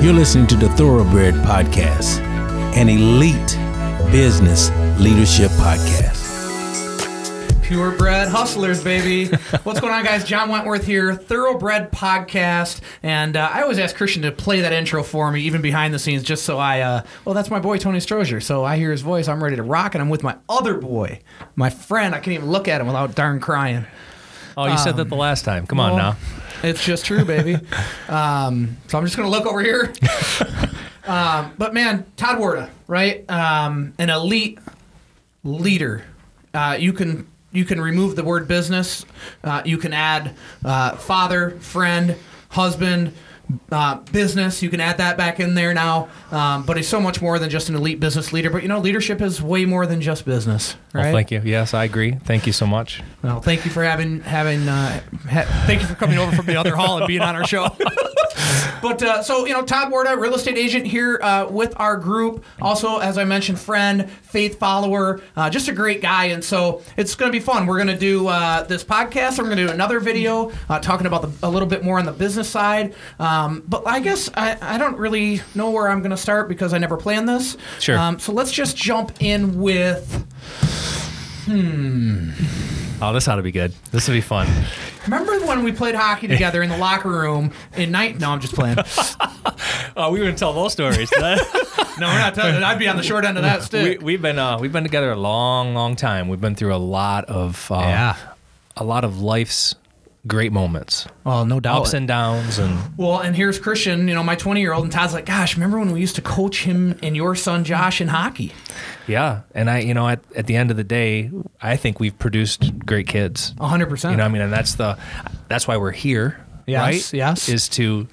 You're listening to the Thoroughbred Podcast, an elite business leadership podcast. Purebred hustlers, baby. What's going on, guys? John Wentworth here, Thoroughbred Podcast. And uh, I always ask Christian to play that intro for me, even behind the scenes, just so I, uh, well, that's my boy, Tony Strozier. So I hear his voice, I'm ready to rock, and I'm with my other boy, my friend. I can't even look at him without darn crying. Oh, you said that the last time. Come on Well, now. It's just true, baby. um, so I'm just going to look over here. um, but man, Todd Warda, right? Um, an elite leader. Uh, you can you can remove the word business. Uh, you can add uh, father, friend, husband, uh, business. You can add that back in there now. Um, but he's so much more than just an elite business leader. But you know, leadership is way more than just business, right? Well, thank you. Yes, I agree. Thank you so much. Well, thank you for having having uh, ha- thank you for coming over from the other hall and being on our show. but uh, so you know, Todd Warda, real estate agent here uh, with our group. Also, as I mentioned, friend, faith follower, uh, just a great guy. And so it's going to be fun. We're going to do uh, this podcast. We're going to do another video uh, talking about the, a little bit more on the business side. Um, but I guess I, I don't really know where I'm going to start because I never planned this. Sure. Um, so let's just jump in with. Hmm. Oh, this ought to be good. This will be fun. Remember when we played hockey together in the locker room in night? No, I'm just playing. Oh, we were gonna tell those stories. No, we're not telling. I'd be on the short end of that we, stick. we've been uh, we've been together a long, long time. We've been through a lot of uh, Yeah. a lot of life's great moments, well, no doubt. ups and downs, and well, and here's Christian, you know, my 20 year old, and Todd's like, "Gosh, remember when we used to coach him and your son Josh in hockey?" yeah. And I, you know, at, at the end of the day, I think we've produced great kids. 100. percent You know, I mean, and that's the that's why we're here, Yes, right? yes. is to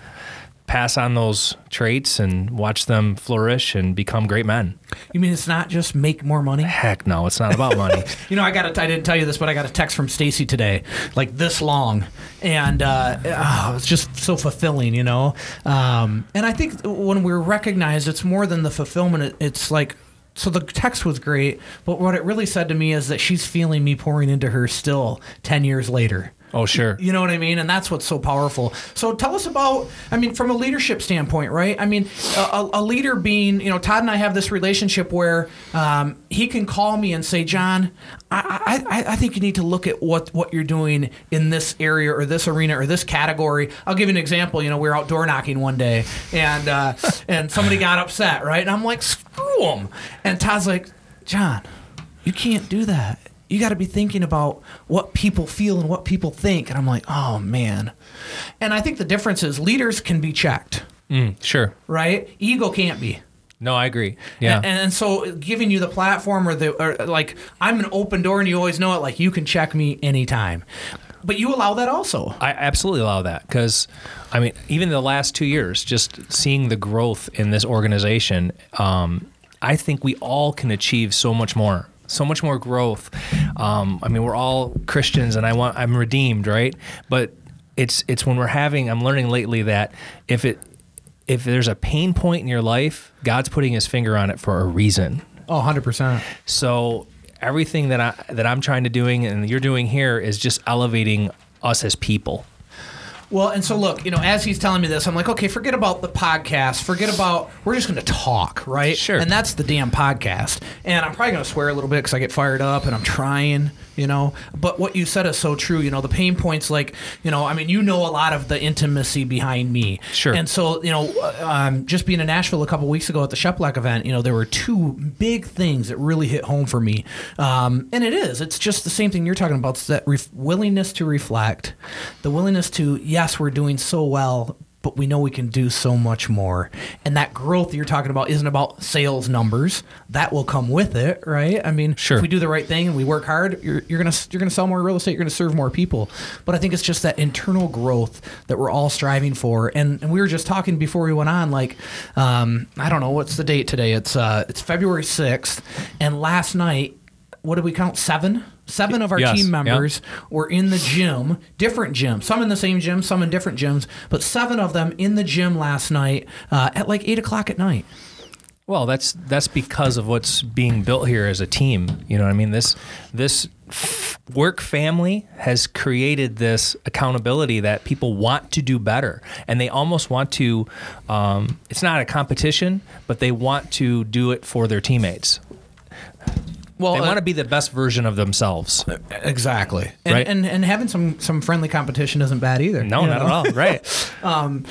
pass on those traits and watch them flourish and become great men. You mean it's not just make more money? Heck no, it's not about money. You know, I got a, I didn't tell you this, but I got a text from Stacy today, like this long, and uh, oh, it's just so fulfilling, you know. Um, and I think when we're recognized, it's more than the fulfillment. It, it's like. So the text was great, but what it really said to me is that she's feeling me pouring into her still 10 years later. Oh, sure. You know what I mean? And that's what's so powerful. So tell us about, I mean, from a leadership standpoint, right? I mean, a, a- leader being, you know, Todd and I have this relationship where um, he can call me and say, John, I, I, I think you need to look at what, what you're doing in this area or this arena or this category. I'll give you an example. You know, we were out door knocking one day and, uh, and somebody got upset, right? And I'm like, screw them. And Todd's like, John, you can't do that. You got to be thinking about what people feel and what people think. And I'm like, oh man. And I think the difference is leaders can be checked, Mm, sure. right? Ego can't be. No, I agree. Yeah. And, and so giving you the platform or the or like I'm an open door and you always know it. Like you can check me anytime, but you allow that also. I absolutely allow that because, I mean, even the last two years, just seeing the growth in this organization, um, I think we all can achieve so much more, so much more growth. Um, I mean, we're all Christians, and I want I'm redeemed, right? But it's it's when we're having. I'm learning lately that if it if there's a pain point in your life, God's putting His finger on it for a reason. Oh, 100 percent. So everything that I that I'm trying to doing and you're doing here is just elevating us as people. Well, and so look, you know, as he's telling me this, I'm like, okay, forget about the podcast. Forget about, we're just going to talk, right? Sure. And that's the damn podcast. And I'm probably going to swear a little bit because I get fired up and I'm trying, you know. But what you said is so true. You know, the pain points, like, you know, I mean, you know a lot of the intimacy behind me. Sure. And so, you know, um, just being in Nashville a couple weeks ago at the Sheplack event, you know, there were two big things that really hit home for me. Um, and it is, it's just the same thing you're talking about. It's that ref- willingness to reflect, the willingness to, yes, we're doing so well, but we know we can do so much more. And that growth you're talking about isn't about sales numbers. That will come with it, right? I mean, Sure. if we do the right thing and we work hard, you're, you're gonna you're gonna sell more real estate. You're gonna serve more people. But I think it's just that internal growth that we're all striving for. And, and we were just talking before we went on, like, um, I don't know what's the date today. It's uh, it's February sixth, and last night, what did we count? Seven. Seven of our Yes, team members were in the gym, different gyms, some in the same gym, some in different gyms, but seven of them in the gym last night uh, at like eight o'clock at night. Well, that's that's because of what's being built here as a team. You know what I mean? This this work family has created this accountability that people want to do better and they almost want to um, it's not a competition but they want to do it for their teammates Well, they uh, want to be the best version of themselves exactly, and, Right. and and having some some friendly competition isn't bad either. no not know? at all right Um,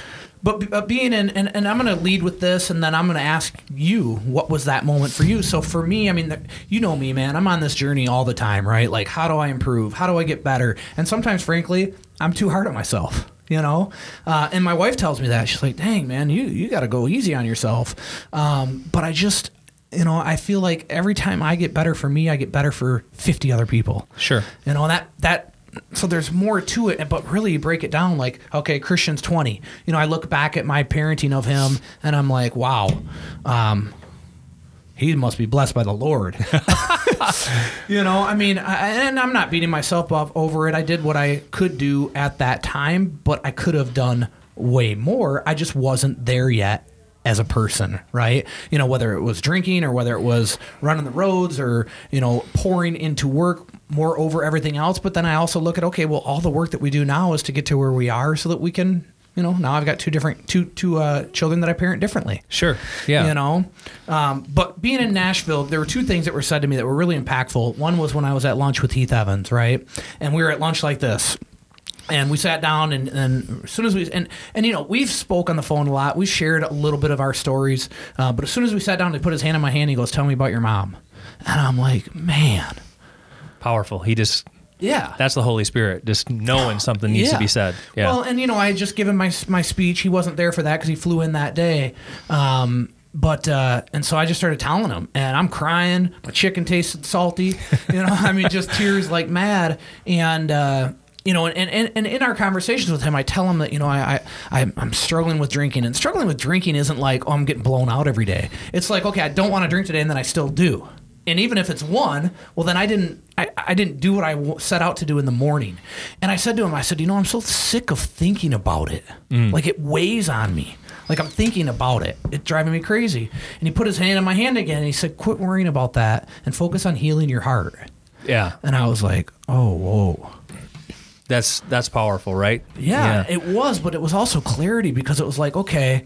but, but being in, and, and I'm going to lead with this, and then I'm going to ask you, what was that moment for you? So for me, I mean, the, you know me, man. I'm on this journey all the time, right? Like, how do I improve? How do I get better? And sometimes, frankly, I'm too hard on myself. You know, uh, and my wife tells me that she's like, "Dang, man, you you got to go easy on yourself." Um, but I just, you know, I feel like every time I get better for me, I get better for 50 other people. Sure. You know, that that so there's more to it, but really break it down like, okay, Christian's 20. You know, I look back at my parenting of him and I'm like, wow, um, he must be blessed by the Lord. you know, I mean, I, and I'm not beating myself up over it. I did what I could do at that time, but I could have done way more. I just wasn't there yet as a person, right? You know, whether it was drinking or whether it was running the roads or, you know, pouring into work more over everything else. But then I also look at, okay, well, all the work that we do now is to get to where we are so that we can, you know, now I've got two different, two, two uh, children that I parent differently. sure yeah You know, um, but being in Nashville, there were two things that were said to me that were really impactful. One was when I was at lunch with Heath Evans, right? And we were at lunch like this. And we sat down, and, and as soon as we and and you know we've spoke on the phone a lot. We shared a little bit of our stories, uh, but as soon as we sat down, he put his hand in my hand. He goes, "Tell me about your mom," and I'm like, "Man, powerful he just yeah, that's the holy spirit just knowing something needs to be said yeah Well, and you know, I had just given my my speech. He wasn't there for that because he flew in that day. Um, but uh, and so I just started telling him, and I'm crying. My chicken tasted salty. You know, I mean, just tears like mad. And uh, you know, and, and, and in our conversations with him, I tell him that you know I, I I'm- struggling with drinking, and struggling with drinking isn't like oh I'm getting blown out every day. It's like okay, I don't want to drink today, and then I still do. And even if it's one, well then I didn't I, I didn't do what I set out to do in the morning. And I said to him, I said, you know, I'm so sick of thinking about it. Mm. Like it weighs on me. Like I'm thinking about it. It's driving me crazy. And he put his hand in my hand again and he said, quit worrying about that and focus on healing your heart. yeah And I was like, oh, whoa. That's that's powerful right Yeah, it was, but it was also clarity because it was like, okay,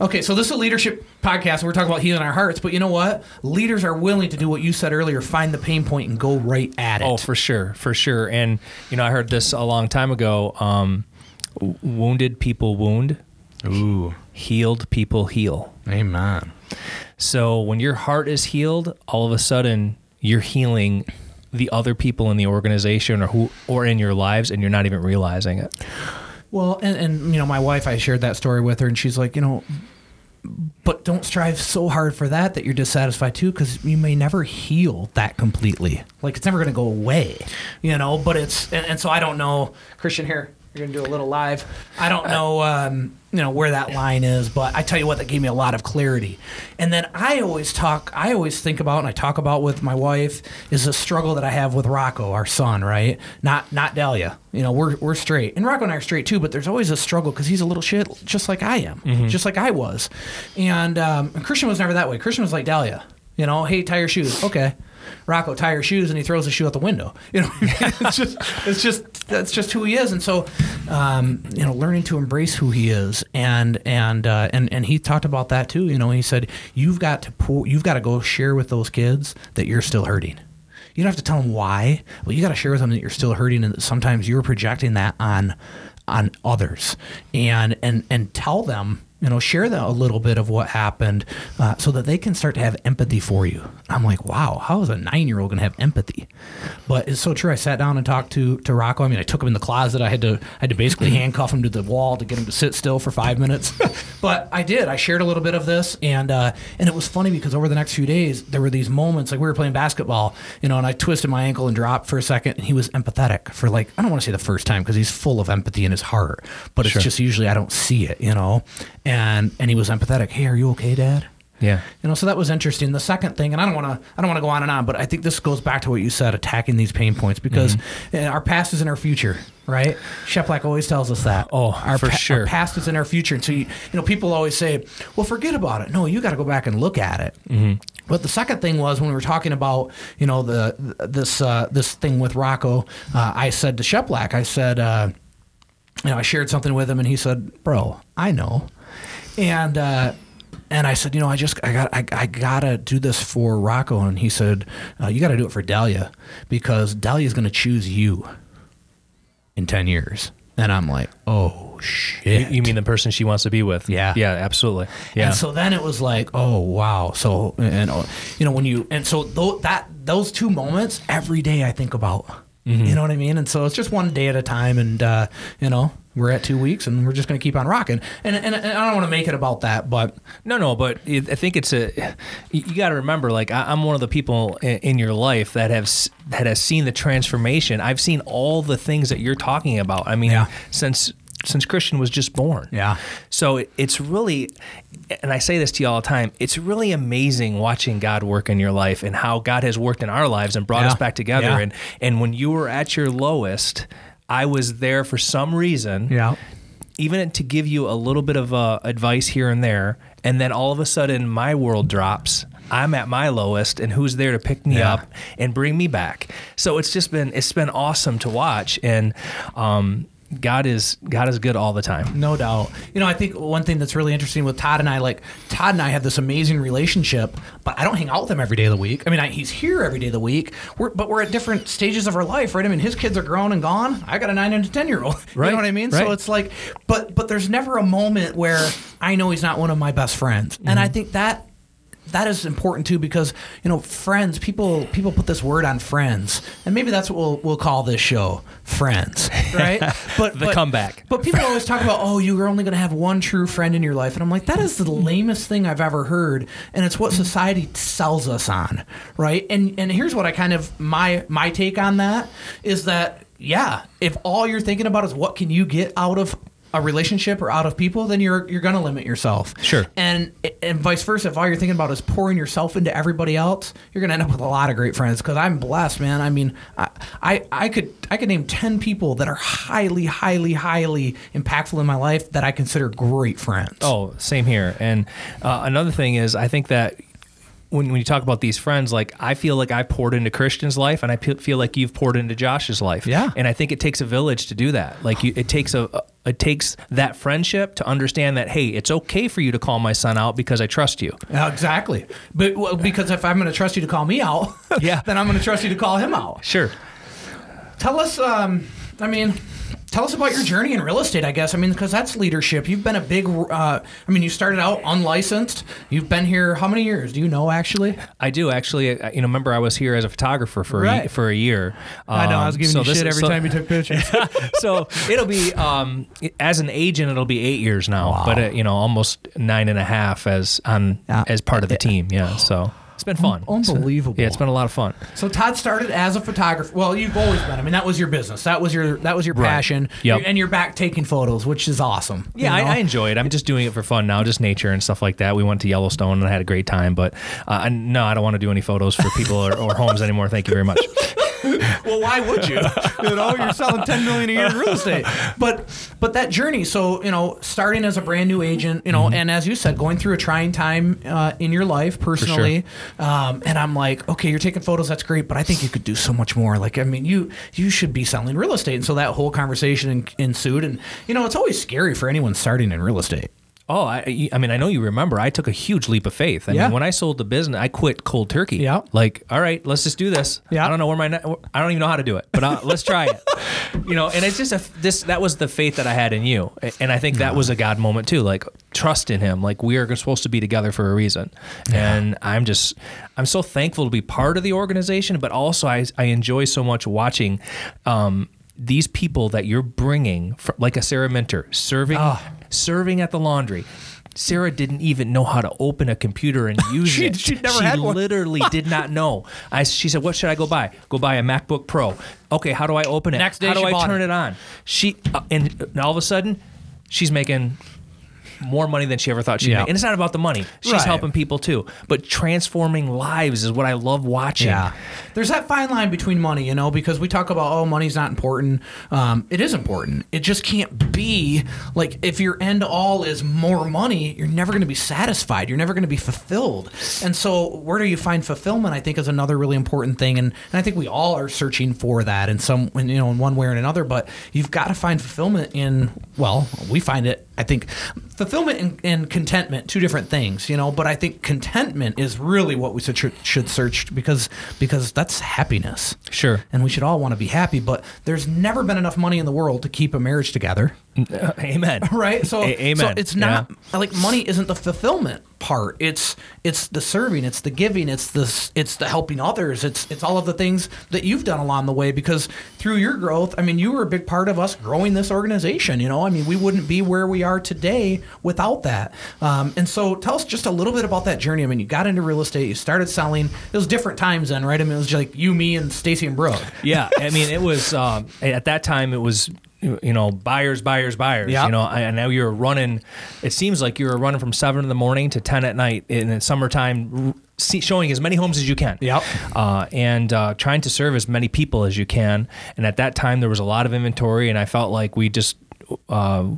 okay, so this is a leadership podcast. We're talking about healing our hearts, but you know what? Leaders are willing to do what you said earlier: find the pain point and go right at it. Oh, for sure, for sure. And you know, I heard this a long time ago. Um, wounded people wound, Ooh, healed people heal. amen. So when your heart is healed, all of a sudden you're healing the other people in the organization or who or in your lives, and you're not even realizing it. Well, and, and you know, my wife, I shared that story with her, and she's like, you know, but don't strive so hard for that that you're dissatisfied too, because you may never heal that completely. Like it's never going to go away, you know. But it's and, and so I don't know, Christian. Here, you're going to do a little live. I don't know, um, you know, where that line is, but I tell you what, that gave me a lot of clarity. And then I always talk, I always think about, and I talk about with my wife, is the struggle that I have with Rocco, our son, right? Not not Dahlia. You know, we're we're straight, and Rocco and I are straight too. But there's always a struggle because he's a little shit, just like I am, just like I was. And, um, and Christian was never that way. Christian was like Dahlia. You know, hey, tie your shoes. Okay. Rocco, tie your shoes, and he throws the shoe out the window. You know, it's just, it's just, that's just who he is. And so, um, you know, learning to embrace who he is, and and uh, and and he talked about that too. You know, he said you've got to pour, you've got to go share with those kids that you're still hurting. You don't have to tell them why. Well, you got to share with them that you're still hurting, and that sometimes you're projecting that on on others, and and and tell them you know, share that a little bit of what happened uh, so that they can start to have empathy for you. I'm like, wow, how is a nine year old going to have empathy? But it's so true. I sat down and talked to, to Rocco. I mean, I took him in the closet. I had to, I had to basically handcuff him to the wall to get him to sit still for five minutes. but I did. I shared a little bit of this. And, uh, and it was funny because over the next few days, there were these moments like we were playing basketball, you know, and I twisted my ankle and dropped for a second. And he was empathetic for like, I don't want to say the first time because he's full of empathy in his heart, but it's Sure. just usually I don't see it, you know? And, and and he was empathetic. Hey, are you okay, dad? Yeah. You know, so that was interesting. The second thing, and I don't want to, I don't want to go on and on, but I think this goes back to what you said, attacking these pain points, because Mm-hmm. uh, our past is in our future, right? Sheplak always tells us that. Oh, our for sure. Our past is in our future, and so you, you know, people always say, "Well, forget about it." No, you got to go back and look at it. Mm-hmm. But the second thing was when we were talking about you know the this uh, this thing with Rocco, uh, I said to Sheplack, I said, uh, you know, I shared something with him, and he said, "Bro, I know," and. Uh, and I said, you know, I just I got I, I gotta do this for Rocco, and he said, uh, you got to do it for Delia because Delia's gonna choose you in ten years. And I'm like, oh shit. you mean the person she wants to be with? Yeah. Yeah, absolutely. Yeah. And so then it was like, oh wow. So and you know when you and so tho- that those two moments every day I think about. Mm-hmm. You know what I mean? And so it's just one day at a time, and uh, you know we're at two weeks, and we're just going to keep on rocking. And, and, and I don't want to make it about that, but No, no, but I think it's a. You, got to remember, like I, I'm one of the people in, in your life that have that has seen the transformation. I've seen all the things that you're talking about. I mean, Yeah. since since Christian was just born. Yeah. So it, it's really, and I say this to you all the time. It's really amazing watching God work in your life and how God has worked in our lives and brought Yeah. us back together. Yeah. And and when you were at your lowest, I was there for some reason yeah, even to give you a little bit of uh, advice here and there, and then all of a sudden my world drops. I'm at my lowest, and who's there to pick me Yeah. up and bring me back? So it's just been it's been awesome to watch, and um, God is God is good all the time. no doubt. You know, I think one thing that's really interesting with Todd and I, like Todd and I have this amazing relationship, but I don't hang out with him every day of the week. I mean, I, he's here every day of the week. We're, but we're at different stages of our life, right? I mean, his kids are grown and gone. I got a nine and a ten year old. Right. You know what I mean? Right. So it's like, but but there's never a moment where I know he's not one of my best friends, and I mm-hmm. think that that is important too because you know friends people people put this word on friends and maybe that's what we'll, we'll call this show friends right but The but- comeback. but people always talk about oh you're only going to have one true friend in your life and i'm like that is the lamest thing i've ever heard and it's what society sells us on right and and here's what i kind of my my take on that is that yeah if all you're thinking about is what can you get out of a relationship or out of people then you're you're going to limit yourself Sure. and and vice versa if all you're thinking about is pouring yourself into everybody else you're gonna end up with a lot of great friends because i'm blessed man i mean I, I i could i could name 10 people that are highly highly highly impactful in my life that i consider great friends Oh, same here. And uh, another thing is, I think that when, when you talk about these friends, like I feel like I poured into Christian's life, and I feel like you've poured into Josh's life. Yeah. And I think it takes a village to do that. Like you, it takes a, a- it takes that friendship to understand that hey, it's okay for you to call my son out because I trust you. Exactly but well, because if i'm gonna trust you to call me out Yeah. then i'm gonna trust you to call him out Sure. Tell us, um, I mean, tell us about your journey in real estate, I guess. I mean, because that's leadership. You've been a big, uh, I mean, you started out unlicensed. You've been here how many years? Do you know, actually? I do actually. You know, remember I was here as a photographer for a, for a year. I know, I was Um, giving so you this- shit every so- time you took pictures. so it'll be um, as an agent, it'll be eight years now, Wow. but uh, you know, almost nine and a half as on Yeah. as part of the team. Yeah, so it's been fun. It's been- Unbelievable. yeah, it's been a lot of fun. so Todd started as a photographer. Well, you've always been. I mean, that was your business. That was your that was your Right. passion. Yep. And you're back taking photos, which is awesome. Yeah, you know? I, I enjoy it. I'm just doing it for fun now, just nature and stuff like that. We went to Yellowstone and I had a great time, but uh, I, no, I don't want to do any photos for people or, or homes anymore. Thank you very much. well, why would you? you know, you're selling 10 million a year in real estate. But but that journey, so you know, starting as a brand new agent, you know, Mm-hmm. and as you said, going through a trying time uh, in your life personally, um, and I'm like, okay, you're taking photos, that's great, but I think you could do so much more. Like, I mean, you you should be selling real estate, and so that whole conversation ensued, and you know, it's always scary for anyone starting in real estate. Oh, I, I mean, I know you remember. I took a huge leap of faith. I Yeah. mean, when I sold the business, I quit cold turkey. Yeah. Like, all right, let's just do this. Yeah. I don't know where my, ne- I don't even know how to do it, but uh, let's try it. You know, and it's just a this. That was the faith that I had in you, and I think that was a God moment too. Like trust in Him. Like we are supposed to be together for a reason, Yeah. and I'm just, I'm so thankful to be part of the organization, but also I, I enjoy so much watching. Um, these people that you're bringing, like a Sarah Minter, serving Ah. Serving at the laundry. Sarah didn't even know how to open a computer and use She- it. she'd never she had one. literally did not know. I, she said, "What should I go buy? Go buy a MacBook Pro." Okay, how do I open it? Next day how do I turn it. it, on? She uh, and, and all of a sudden, she's making more money than she ever thought she Yeah. make. And it's not about the money. She's Right. helping people too. But transforming lives is what I love watching. Yeah. There's that fine line between money, you know, because we talk about, oh, money's not important. Um, it is important. It just can't be like if your end all is more money, you're never going to be satisfied. You're never going to be fulfilled. And so, where do you find fulfillment? I think is another really important thing. And, and I think we all are searching for that in some, you know, in one way or another. But you've got to find fulfillment in, well, we find it, I think, fulfillment and, and contentment, two different things, you know. But I think contentment is really what we should, should search because because that's happiness. Sure. And we should all want to be happy, but there's never been enough money in the world to keep a marriage together, Amen. right? So, A- amen. so it's not like money isn't the fulfillment part. It's it's the serving, it's the giving, it's the it's the helping others. It's it's all of the things that you've done along the way because through your growth, I mean, you were a big part of us growing this organization. You know, I mean, we wouldn't be where we are today without that. Um, and so, tell us just a little bit about that journey. I mean, you got into real estate, you started selling. It was different times then, right? I mean, it was just like you, me, and Stacy and Brooke. yeah, I mean, it was um, at that time. It was you know buyers, buyers, buyers. Yeah. You know, and now you're running. It seems like you're running from seven in the morning to ten at night in the summertime, see, showing as many homes as you can. Yep. Uh, and uh, trying to serve as many people as you can. And at that time, there was a lot of inventory, and I felt like we just. Uh,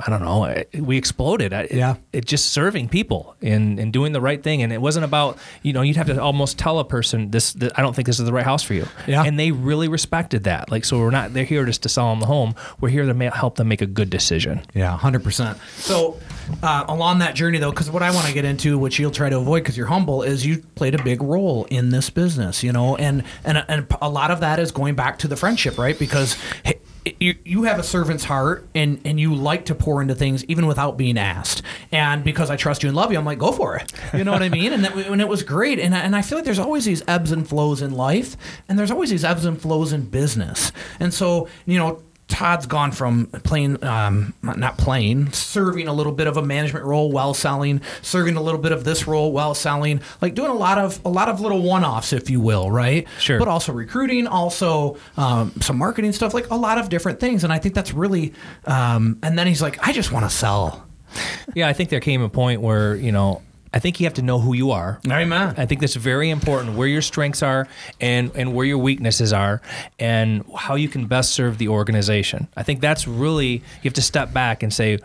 I don't know. We exploded. It, Yeah. It, just serving people and, and doing the right thing. And it wasn't about, you know, you'd have to almost tell a person this, th- I don't think this is the right house for you. Yeah. And they really respected that. Like, so we're not, they're here just to sell them the home. We're here to help them make a good decision. Yeah, hundred percent. So, uh, along that journey, though, because what I want to get into, which you'll try to avoid because you're humble, is you played a big role in this business, you know, and and and a lot of that is going back to the friendship, right? Because hey, you you have a servant's heart, and and you like to pour into things even without being asked. And because I trust you and love you, I'm like, go for it. You know what I mean? And that, and it was great. And I- and I feel like there's always these ebbs and flows in life, and there's always these ebbs and flows in business. And so, you know. Todd's gone from playing, um, not playing, serving a little bit of a management role while selling, serving a little bit of this role while selling, like doing a lot of a lot of little one-offs, if you will, right? Sure. But also recruiting, also um, some marketing stuff, like a lot of different things, and I think that's really. Um, and then he's like, I just want to sell. Yeah. I think there came a point where, you know, I think you have to know who you are. Amen. I think that's very important where your strengths are and, and where your weaknesses are and how you can best serve the organization. I think that's really, you have to step back and say,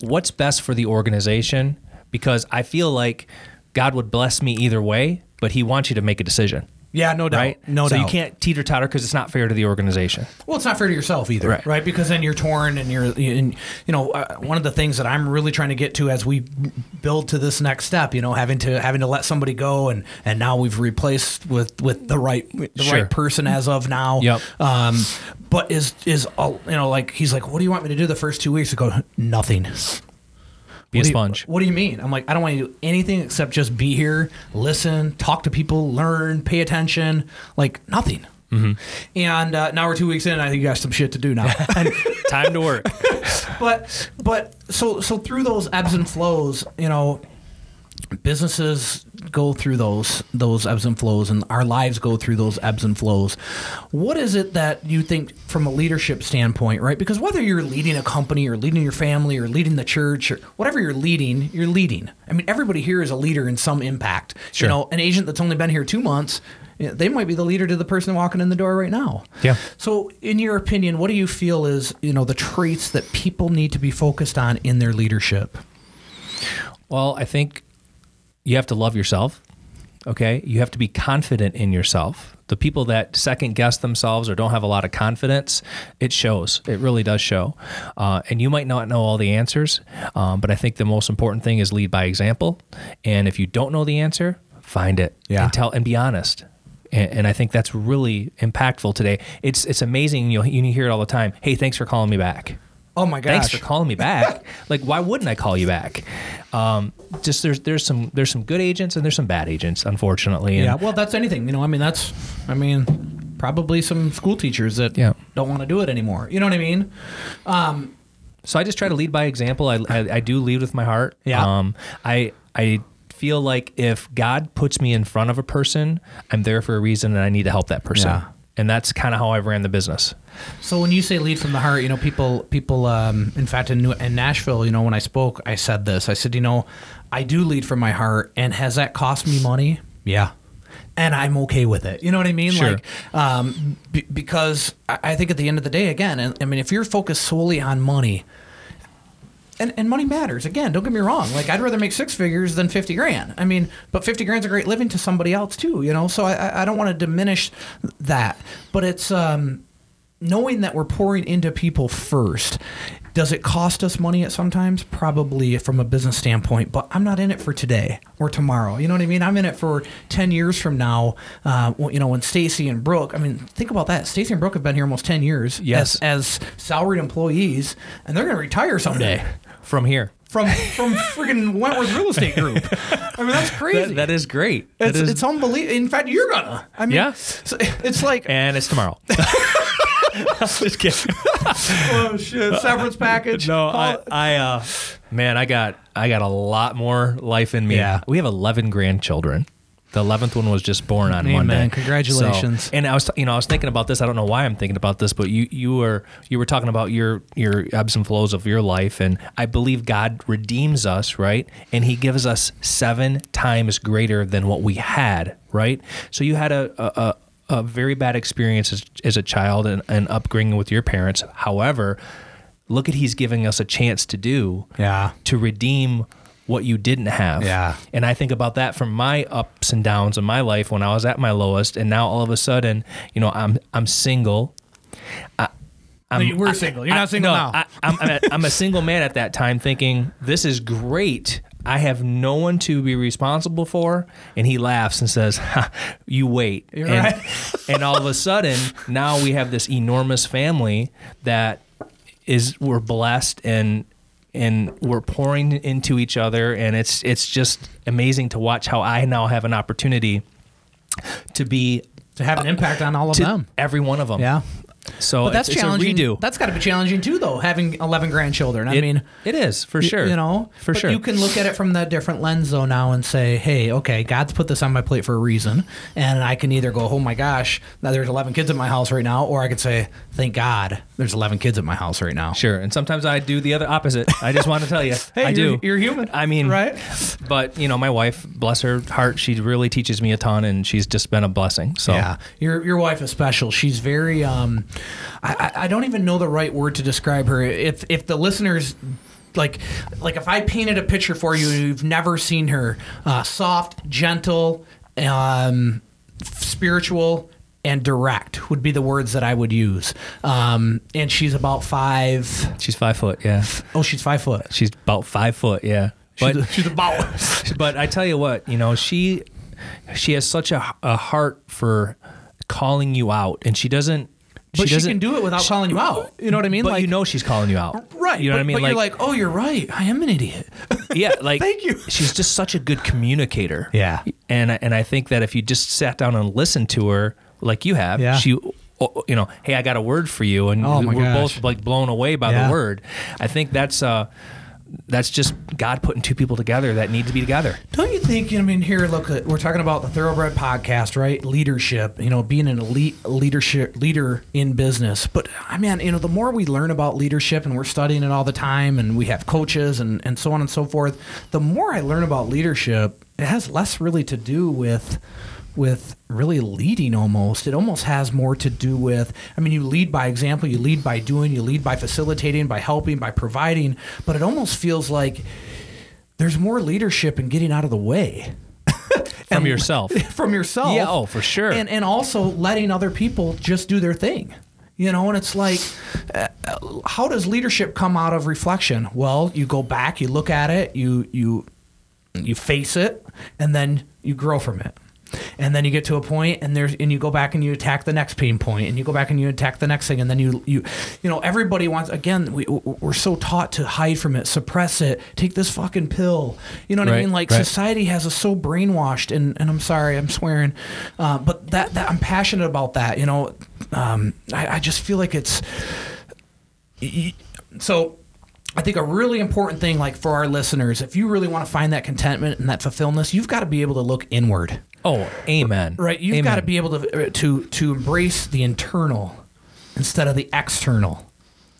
what's best for the organization? Because I feel like God would bless me either way, but He wants you to make a decision. Yeah, no doubt. Right? No so doubt. you can't teeter totter because it's not fair to the organization. Well, it's not fair to yourself either, right? Right. Because then you're torn, and you're, and, you know, uh, one of the things that I'm really trying to get to as we build to this next step, you know, having to having to let somebody go, and and now we've replaced with with the right the Sure. right person as of now. Yep. Um, but is is all you know, like he's like, what do you want me to do the first two weeks? I go, nothing. Be a What you- sponge. what do you mean? I'm like, I don't want you to do anything except just be here, listen, talk to people, learn, pay attention, like nothing. Mm-hmm. And uh, now we're two weeks in. I think you got some shit to do now. Time to work. but but so so through those ebbs and flows, you know, businesses go through those those ebbs and flows, and our lives go through those ebbs and flows. What is it that you think, from a leadership standpoint, right? Because whether you're leading a company, or leading your family, or leading the church, or whatever you're leading, you're leading. I mean, everybody here is a leader in some impact. Sure. You know, an agent that's only been here two months. They might be the leader to the person walking in the door right now. Yeah. So, in your opinion, what do you feel is you know the traits that people need to be focused on in their leadership? Well, I think you have to love yourself. Okay. You have to be confident in yourself. The people that second guess themselves or don't have a lot of confidence, it shows. It really does show. Uh, and you might not know all the answers, um, but I think the most important thing is lead by example. And if you don't know the answer, find it Yeah. and tell and be honest. And, and I think that's really impactful today. It's it's amazing. You know, you hear it all the time. Hey, thanks for calling me back Oh my gosh! thanks for calling me back. like, why wouldn't I call you back? Um, just there's there's some there's some good agents and there's some bad agents, unfortunately. And Yeah, well, that's anything. You know, I mean, that's, I mean, probably some school teachers that Yeah. don't want to do it anymore. You know what I mean? Um, so I just try to lead by example. I, I, I do lead with my heart. Yeah. Um, I I feel like if God puts me in front of a person, I'm there for a reason, and I need to help that person. Yeah. And that's kind of how I've ran the business. So when you say lead from the heart, you know, people, people, um, in fact, in, New, in Nashville, you know, when I spoke, I said this. I said, you know, I do lead from my heart, and has that cost me money? Yeah. And I'm okay with it. You know what I mean? Sure. Like, um, b- because I I think at the end of the day, again, I mean, if you're focused solely on money, and, and money matters. Again, don't get me wrong. Like I'd rather make six figures than fifty grand. I mean, but fifty grand's a great living to somebody else too. You know, so I- I, don't want to diminish that. But it's um, knowing that we're pouring into people first. Does it cost us money at sometimes? Probably from a business standpoint, but I'm not in it for today or tomorrow. You know what I mean? I'm in it for 10 years from now. Uh, well, you know, when Stacy and Brooke, I mean, think about that. Stacy and Brooke have been here almost 10 years Yes. as, as salaried employees, and they're going to retire someday From here, from from freaking Wentworth Real Estate Group. I mean, that's crazy. that, that is great. That it's, is- it's unbelievable. In fact, you're gonna. I mean, Yeah. so it's like and it's tomorrow. Just kidding. oh shit, severance package. No, I, I, uh, man, I got, I got a lot more life in me. Yeah. we have eleven grandchildren. The eleventh one was just born on Amen. Monday. Congratulations. So- and I was, you know, I was thinking about this. I don't know why I'm thinking about this, but you, you were, you were talking about your, your ebbs and flows of your life, and I believe God redeems us, right? And He gives us seven times greater than what we had, right? So you had a, a, a a very bad experience as, as a child and, and upbringing with your parents. However, look at He's giving us a chance to do Yeah. to redeem what you didn't have. Yeah. And I think about that from my ups and downs in my life when I was at my lowest and now all of a sudden, you know, I'm I'm single. I, No, I'm, you were single. You're not single no, now. I, I'm, I'm, a, I'm a single man at that time thinking, this is great. I have no one to be responsible for. And he laughs and says, ha, you wait. And, right. and all of a sudden, now we have this enormous family that is we're blessed and and we're pouring into each other and it's it's just amazing to watch how I now have an opportunity to be to have an impact on all of them. every one of them. Yeah. So But that's it's, challenging. It's a redo. That's got to be challenging too, though. Having eleven grandchildren. I It- mean, it is for sure. You know, for But sure. You can look at it from that different lens though now and say, hey, okay, God's put this on my plate for a reason, and I can either go, oh my gosh, now there's eleven kids at my house right now, or I could say, thank God, there's eleven kids at my house right now. Sure, and sometimes I do the other opposite. I just want to tell you, Hey, I you're- do. you're human, I mean, right? But you know, my wife, bless her heart, she really teaches me a ton, and she's just been a blessing. So Yeah, your your wife is special. She's very. Um, I I- don't even know the right word to describe her. If if the listeners. Like, like if I painted a picture for you, you've never seen her. Uh, soft, gentle, um, spiritual, and direct would be the words that I would use. Um, and she's about five she's five foot. Yeah, oh she's five foot. she's about five foot. Yeah, but she's, she's about. but I tell you what, you know, she she has such a, a heart for calling you out, and she doesn't. But she, doesn't can do it without calling you out. You know what I mean? But like, you know she's calling you out, right? You know but, what I mean? But you're like, oh, you're right. I am an idiot. yeah, like Thank you. She's just such a good communicator. Yeah. and I- and I think that if you just sat down and listened to her like you have, Yeah. she, you know, hey, I got a word for you, and Oh, we're gosh. both like blown away by Yeah. the word. I think that's uh, that's just God putting two people together that need to be together. Don't you think? I mean, here, look, uh, we're talking about the Thoroughbred podcast, right? Leadership. You know, being an elite leadership leader in business. But I mean, you know, the more we learn about leadership, and we're studying it all the time, and we have coaches and and so on and so forth. The more I learn about leadership, it has less really to do with with really leading almost it almost has more to do with i mean you lead by example you lead by doing you lead by facilitating by helping by providing but it almost feels like there's more leadership in getting out of the way From yourself. from yourself. Yeah, oh, for sure. And and also letting other people just do their thing. You know, and it's like, uh, how does leadership come out of reflection? Well, you go back, you look at it, you you you face it, and then you grow from it. And then you get to a point, and there's and you go back and you attack the next pain point, and you go back and you attack the next thing, and then you you you know everybody wants again. We we're so taught to hide from it, suppress it, take this fucking pill. You know what I mean? Like right. society has us so brainwashed, and, and I'm sorry, I'm swearing, uh, but that, that I'm passionate about that. You know, um, I, I just feel like it's so. I think a really important thing, like for our listeners, if you really want to find that contentment and that fulfillment, you've got to be able to look inward. Oh, amen. Right, you've got to be able to uh, to to embrace the internal instead of the external.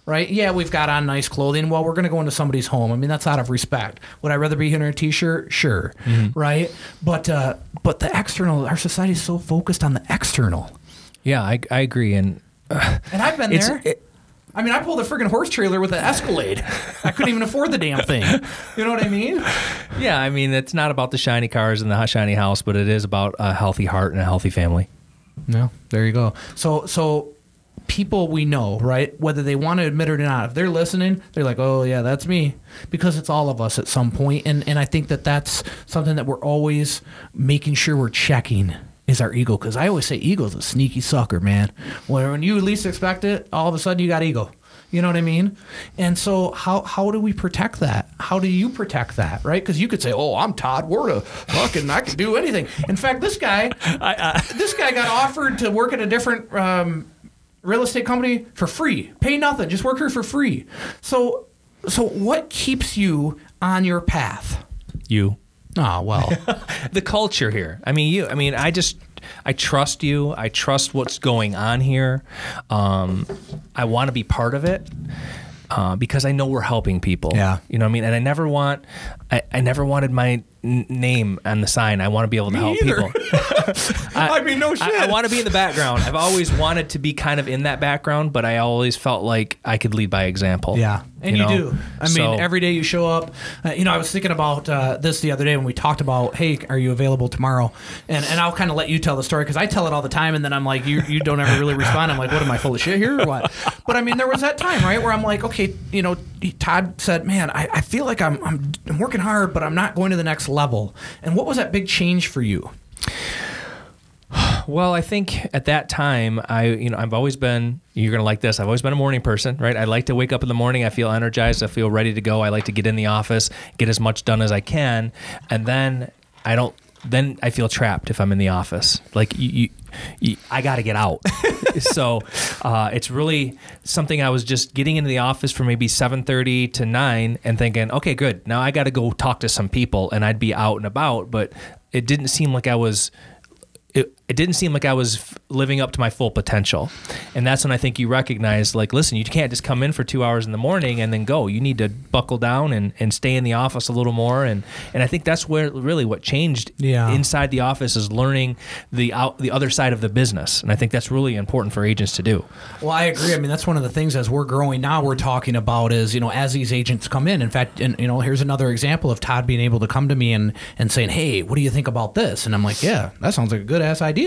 Right? Yeah, we've got on nice clothing. Well, we're going to go into somebody's home. I mean, that's out of respect. Would I rather be here in a t-shirt? Sure. Mm-hmm. Right? But uh, but the external, our society is so focused on the external. Yeah, I, I agree. And And I've been there. it- I mean, I pulled a friggin' horse trailer with an Escalade. I couldn't even afford the damn thing. You know what I mean? yeah, I mean, it's not about the shiny cars and the shiny house, but it is about a healthy heart and a healthy family. No, there you go. So so people we know, right? Whether they want to admit it or not, if they're listening, they're like, "Oh yeah, that's me," because it's all of us at some point. And and I think that that's something that we're always making sure we're checking is our ego. Because I always say ego's a sneaky sucker, man. When when you least expect it, all of a sudden you got ego. You know what I mean? And so how how do we protect that? How do you protect that? Right? Because you could say, "Oh, I'm Todd Werda, fucking, I can do anything." In fact, this guy, this guy got offered to work at a different um, real estate company for free, pay nothing, just work here for free. So, so what keeps you on your path? You. Ah, well, the culture here. I mean, you. I mean, I just I trust you. I trust what's going on here. Um, I want to be part of it uh, because I know we're helping people. Yeah. you know what I mean. And I never want. I, I never wanted my n- name on the sign. I want to be able to help either. people. I, mean, no shit. I, I want to be in the background. I've always wanted to be kind of in that background, but I always felt like I could lead by example. Yeah, and you, know? do. I mean, every day you show up. Uh, you know, I was thinking about uh, this the other day when we talked about, hey, are you available tomorrow? And and I'll kind of let you tell the story because I tell it all the time, and then I'm like, you you don't ever really respond. I'm like, what am I full of shit here or what? But I mean, there was that time right where I'm like, okay, you know, Todd said, man, I, I feel like I'm, I'm I'm working hard, but I'm not going to the next level. And what was that big change for you? Well, I think at that time, I you know I've always been you're gonna like this. I've always been a morning person, right? I like to wake up in the morning. I feel energized. I feel ready to go. I like to get in the office, get as much done as I can, and then I don't. Then I feel trapped if I'm in the office. Like you, you, you I got to get out. so uh, it's really something I was just getting into the office for maybe 7:30 to 9 and thinking, okay, good. Now I got to go talk to some people, and I'd be out and about. But it didn't seem like I was it, it didn't seem like I was f- living up to my full potential. And that's when I think you recognize, like, listen, you can't just come in for two hours in the morning and then go. You need to buckle down and, and stay in the office a little more. And, and I think that's where really what changed Yeah. inside the office is learning the out, the other side of the business. And I think that's really important for agents to do. Well, I agree. I mean, that's one of the things as we're growing now, we're talking about is, you know, as these agents come in. In fact, and, you know, here's another example of Todd being able to come to me and, and saying, hey, what do you think about this? And I'm like, yeah, that sounds like a good ass idea.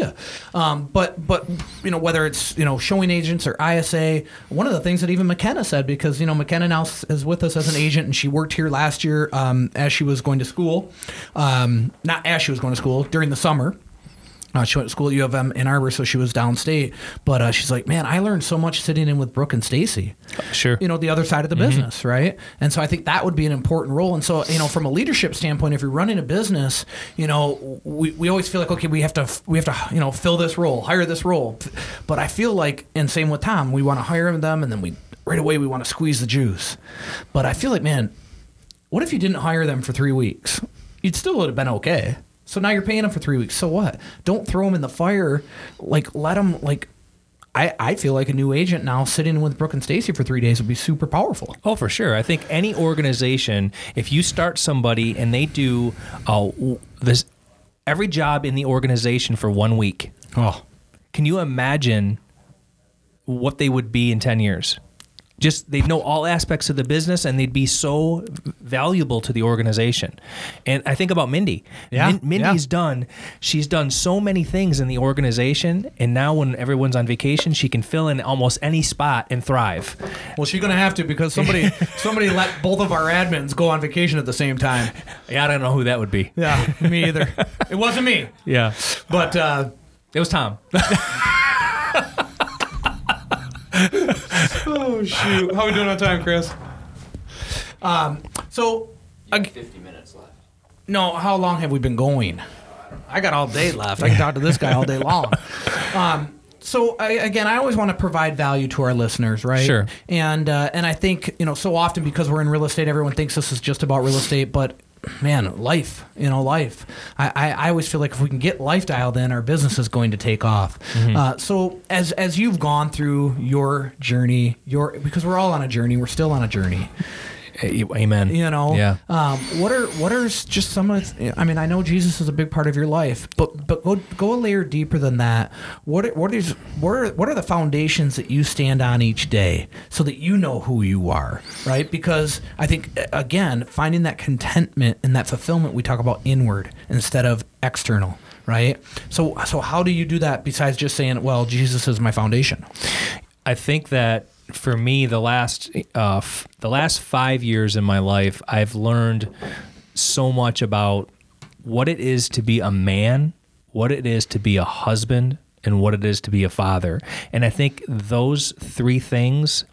Um, but, but, you know, whether it's, you know, showing agents or ISA, one of the things that even McKenna said, because, you know, McKenna now is with us as an agent and she worked here last year um, as she was going to school. Um, not as she was going to school, during the summer. Uh, she went to school at U of M in Arbor, so she was downstate. But uh, she's like, man, I learned so much sitting in with Brooke and Stacy. Sure. You know, the other side of the business, right? And so I think that would be an important role. And so, you know, from a leadership standpoint, if you're running a business, you know, we, we always feel like, okay, we have to we have to you know fill this role, hire this role. But I feel like, and same with Tom, we want to hire them, and then we right away we want to squeeze the juice. But I feel like, man, what if you didn't hire them for three weeks? You'd still would have been okay. So now you're paying them for three weeks. So what? Don't throw them in the fire. Like let them like. I, I feel like a new agent now sitting with Brooke and Stacy for three days would be super powerful. Oh, for sure. I think any organization, if you start somebody and they do uh, this, every job in the organization for one week, Oh, can you imagine what they would be in 10 years? Just they'd know all aspects of the business and they'd be so valuable to the organization. And I think about Mindy. Yeah, Min- Mindy's yeah. done, she's done so many things in the organization. And now when everyone's on vacation, she can fill in almost any spot and thrive. well, she's gonna have to because somebody somebody let both of our admins go on vacation at the same time. Yeah, I don't know who that would be. Yeah, me either. It wasn't me, Yeah. but uh, It was Tom. oh shoot, how are we doing on time, Chris? Um, so. ag- 50 minutes left. No, how long have we been going? I got all day left. I can talk to this guy all day long. Um, so I, again, I always want to provide value to our listeners, right? Sure. And uh, and I think you know so often because we're in real estate, everyone thinks this is just about real estate, but man, life, you know, life. I, I, I always feel like if we can get life dialed in, our business is going to take off. Mm-hmm. Uh, so as as you've gone through your journey, your because we're all on a journey, we're still on a journey. Amen. You know, Yeah. Um, what are what are just some of? I mean, I know Jesus is a big part of your life, but but go go a layer deeper than that. What are, what is what are what are the foundations that you stand on each day so that you know who you are, right? Because I think again, finding that contentment and that fulfillment we talk about inward instead of external. Right, so so how do you do that besides just saying, "Well, Jesus is my foundation"? I think that for me, the last uh, f- the last five years in my life, I've learned so much about what it is to be a man, what it is to be a husband, and what it is to be a father. And I think those three things,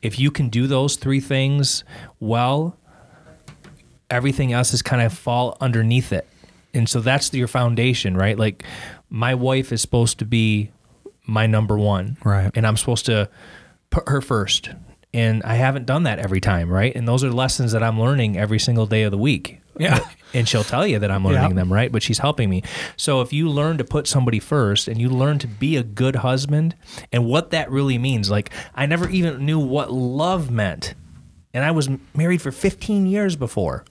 if you can do those three things well, everything else is kind of fall underneath it. And so that's your foundation, right? Like my wife is supposed to be my number one. Right. And I'm supposed to put her first. And I haven't done that every time, right? And those are lessons that I'm learning every single day of the week. Yeah. And she'll tell you that I'm learning Yeah. them, right? But she's helping me. So if you learn to put somebody first and you learn to be a good husband and what that really means, like I never even knew what love meant. And I was married for 15 years before.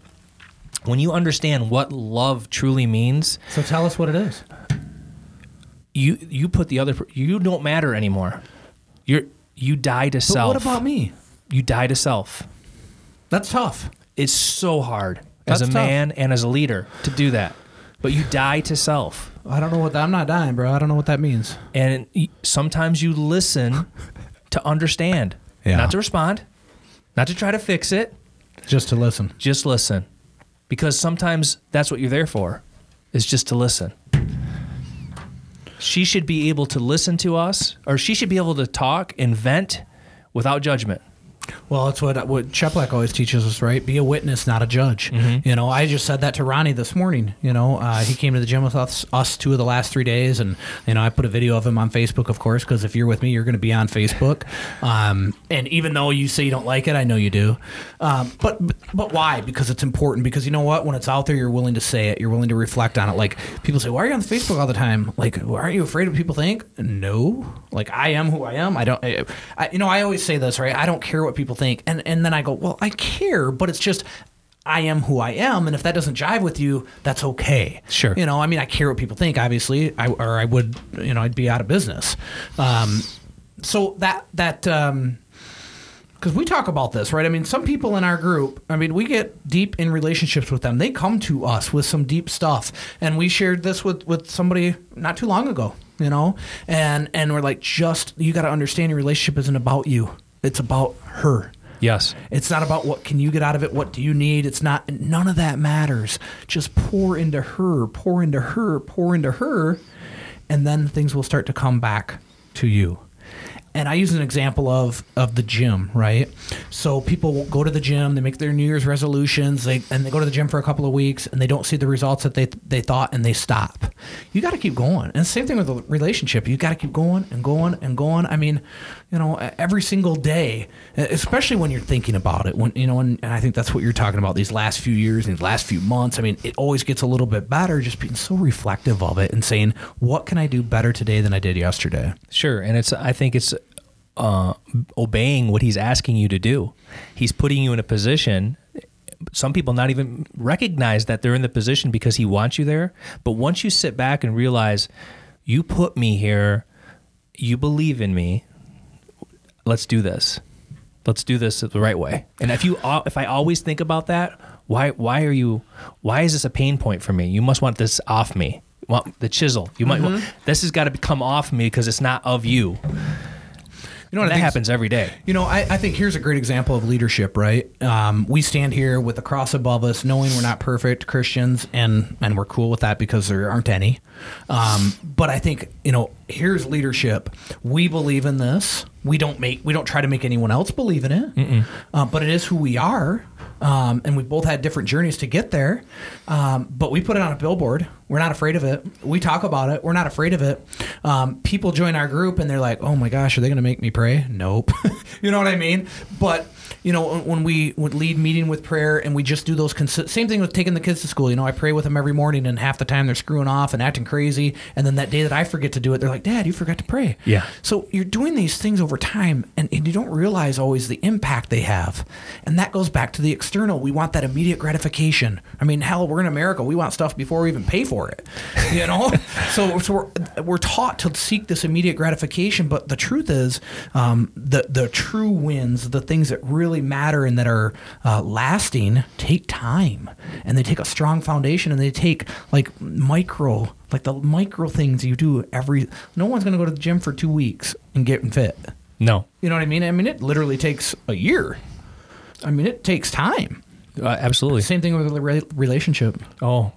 When you understand what love truly means, So tell us what it is. you you put the other you don't matter anymore. You're you die to But self. what about me? You die to self. That's tough. It's so hard That's as a tough. man and as a leader to do that. But you die to self. I don't know what that, I'm not dying, bro. I don't know what that means. And y- sometimes you listen to understand, Yeah. not to respond, not to try to fix it, Just to listen. just listen. Because sometimes that's what you're there for, is just to listen. She should be able to listen to us, or she should be able to talk and vent without judgment. Well, that's what what Cheplak always teaches us, right? Be a witness, not a judge. You know, I just said that to Ronnie this morning. You know, uh, he came to the gym with us, us two of the last three days, and you know, I put a video of him on Facebook, of course, because if you're with me, you're going to be on Facebook. Um, and even though you say you don't like it, I know you do. Um, but but why? Because it's important. Because you know what? When it's out there, you're willing to say it. You're willing to reflect on it. Like people say, why are you on Facebook all the time? Like, aren't you afraid of what people think? No. Like I am who I am. I don't. I, I, you know, I always say this, right? I don't care what people think, and and then I go, well, I care, but it's just. I am who I am, and if that doesn't jive with you, that's okay. Sure. You know, I mean, I care what people think, obviously, I, or I would, you know, I'd be out of business. Um, so that that um, because we talk about this, right? I mean, some people in our group, I mean, we get deep in relationships with them. They come to us with some deep stuff, and we shared this with with somebody not too long ago, you know, and and we're like, just you got to understand, your relationship isn't about you; it's about her. Yes. It's not about what can you get out of it, what do you need. It's not none of that matters. Just pour into her, pour into her, pour into her, and then things will start to come back to you. And I use an example of of the gym, right? So people go to the gym, they make their New Year's resolutions, they and they go to the gym for a couple of weeks, and they don't see the results that they they thought, and they stop. You got to keep going, and same thing with a relationship. You got to keep going and going and going. I mean, you know, every single day, especially when you're thinking about it. When you know, and, and I think that's what you're talking about these last few years, these last few months. I mean, it always gets a little bit better, just being so reflective of it and saying, what can I do better today than I did yesterday? Sure, and it's I think it's uh, obeying what he's asking you to do. He's putting you in a position. Some people not even recognize that they're in the position because he wants you there. But once you sit back and realize, you put me here, you believe in me. Let's do this. Let's do this the right way. And if you if I always think about that, why why are you why is this a pain point for me? You must want this off me. Want the chisel. You might want, this has got to come off me because it's not of you. You know what that happens every day. You know, I, I think here's a great example of leadership, right? Um, we stand here with the cross above us, knowing we're not perfect Christians, and and we're cool with that because there aren't any. Um, but I think you know, here's leadership. We believe in this. We don't make we don't try to make anyone else believe in it, uh, but it is who we are. Um, and we both had different journeys to get there, um, but we put it on a billboard. We're not afraid of it. We talk about it. We're not afraid of it. Um, people join our group and they're like, "Oh my gosh, are they going to make me pray?" Nope. you know what I mean? But you know, when we would lead meeting with prayer and we just do those consi- same thing with taking the kids to school. You know, I pray with them every morning, and half the time they're screwing off and acting crazy. And then that day that I forget to do it, they're like, "Dad, you forgot to pray." Yeah. So you're doing these things over time, and, and you don't realize always the impact they have. And that goes back to the external. We want that immediate gratification. I mean, hell, we're in America. We want stuff before we even pay for it. You know, so, so we're, we're taught to seek this immediate gratification. But the truth is, um, the the true wins, the things that really matter and that are uh, lasting, take time, and they take a strong foundation, and they take like micro like the micro things you do every no one's going to go to the gym for two weeks and get fit. No, you know what i mean? I mean it literally takes a year. I mean it takes time. Uh, absolutely. same thing with a re- relationship. Oh,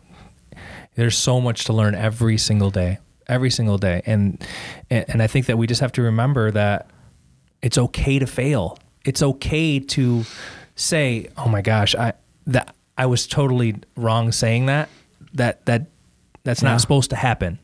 there's so much to learn every single day, every single day, and and, and I think that we just have to remember that it's okay to fail. It's okay to say, "Oh my gosh, I that I was totally wrong saying that. That that that's Yeah. not supposed to happen."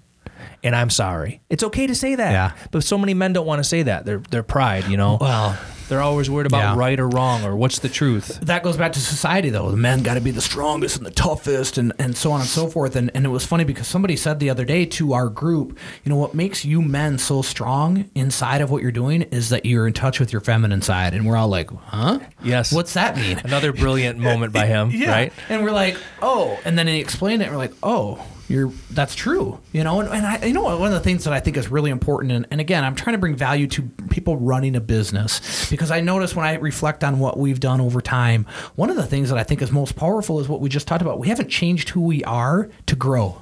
And I'm sorry. It's okay to say that. Yeah. But so many men don't want to say that. Their their pride, you know. Well, They're always worried about Yeah. right or wrong or what's the truth. that goes back to society though the men got to be the strongest and the toughest and, and so on and so forth and, and it was funny because somebody said the other day to our group you know what makes you men so strong inside of what you're doing is that you're in touch with your feminine side and we're all like huh Yes. what's that mean Another brilliant moment by him, right? And we're like, oh, and then he explained it. And we're like, oh, you're that's true, you know. And, and I, you know, one of the things that I think is really important, and, and again, I'm trying to bring value to people running a business because I notice when I reflect on what we've done over time, one of the things that I think is most powerful is what we just talked about. We haven't changed who we are to grow.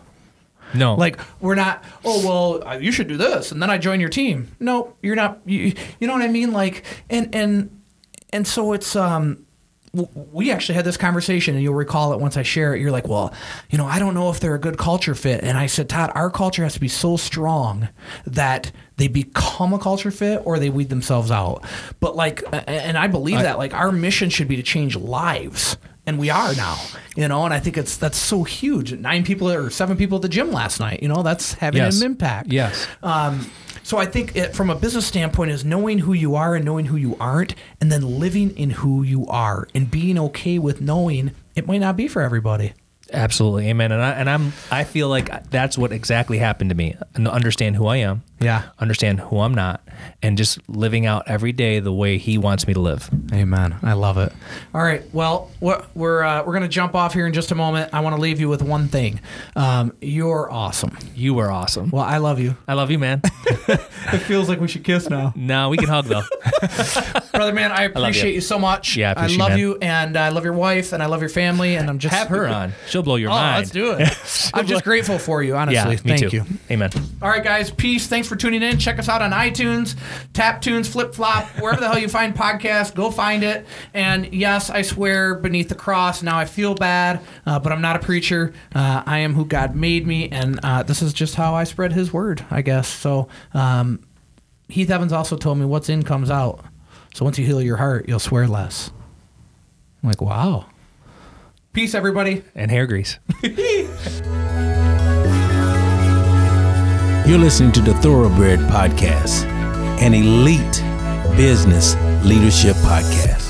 No. Like we're not. Oh well, uh, you should do this, and then I join your team. No, you're not. You, you know what I mean? Like, and and and so it's um. We actually had this conversation, and you'll recall it once I share it. You're like, "Well, you know, I don't know if they're a good culture fit." And I said, "Todd, our culture has to be so strong that they become a culture fit, or they weed themselves out." But like, and I believe that like our mission should be to change lives, and we are now. You know, and I think it's that's so huge. Nine people or seven people at the gym last night. You know, that's having Yes. an impact. Yes. Um, so I think it, from a business standpoint is knowing who you are and knowing who you aren't, and then living in who you are and being okay with knowing it might not be for everybody. Absolutely, amen. And I and I'm I feel like that's what exactly happened to me. And understand who I am. Yeah. Understand who I'm not, and just living out every day the way He wants me to live. Amen. I love it. All right. Well, we're we're, uh, we're going to jump off here in just a moment. I want to leave you with one thing. Um, you're awesome. You are awesome. Well, I love you. I love you, man. It feels like we should kiss now. no, we can hug though. Brother man, I love you. appreciate you. so much. Yeah, I appreciate you, love man. you, and I love your wife, and I love your family, and I'm just Have her on. She'll blow your Oh, mind. let's do it. I'm just grateful for you, honestly. Yeah, me Thank too. you. Amen. All right, guys. Peace. Thanks for tuning in. Check us out on iTunes, Tap Tunes, Flip Flop, wherever the hell you find podcasts. Go find it. And yes, I swear, beneath the cross. Now I feel bad, uh, but I'm not a preacher. Uh, I am who God made me, and uh, this is just how I spread His word, I guess. So um, Heath Evans also told me, "What's in comes out." So once you heal your heart, you'll swear less. I'm like, wow. Peace, everybody. And hair grease. You're listening to the Thoroughbred Podcast, an elite business leadership podcast.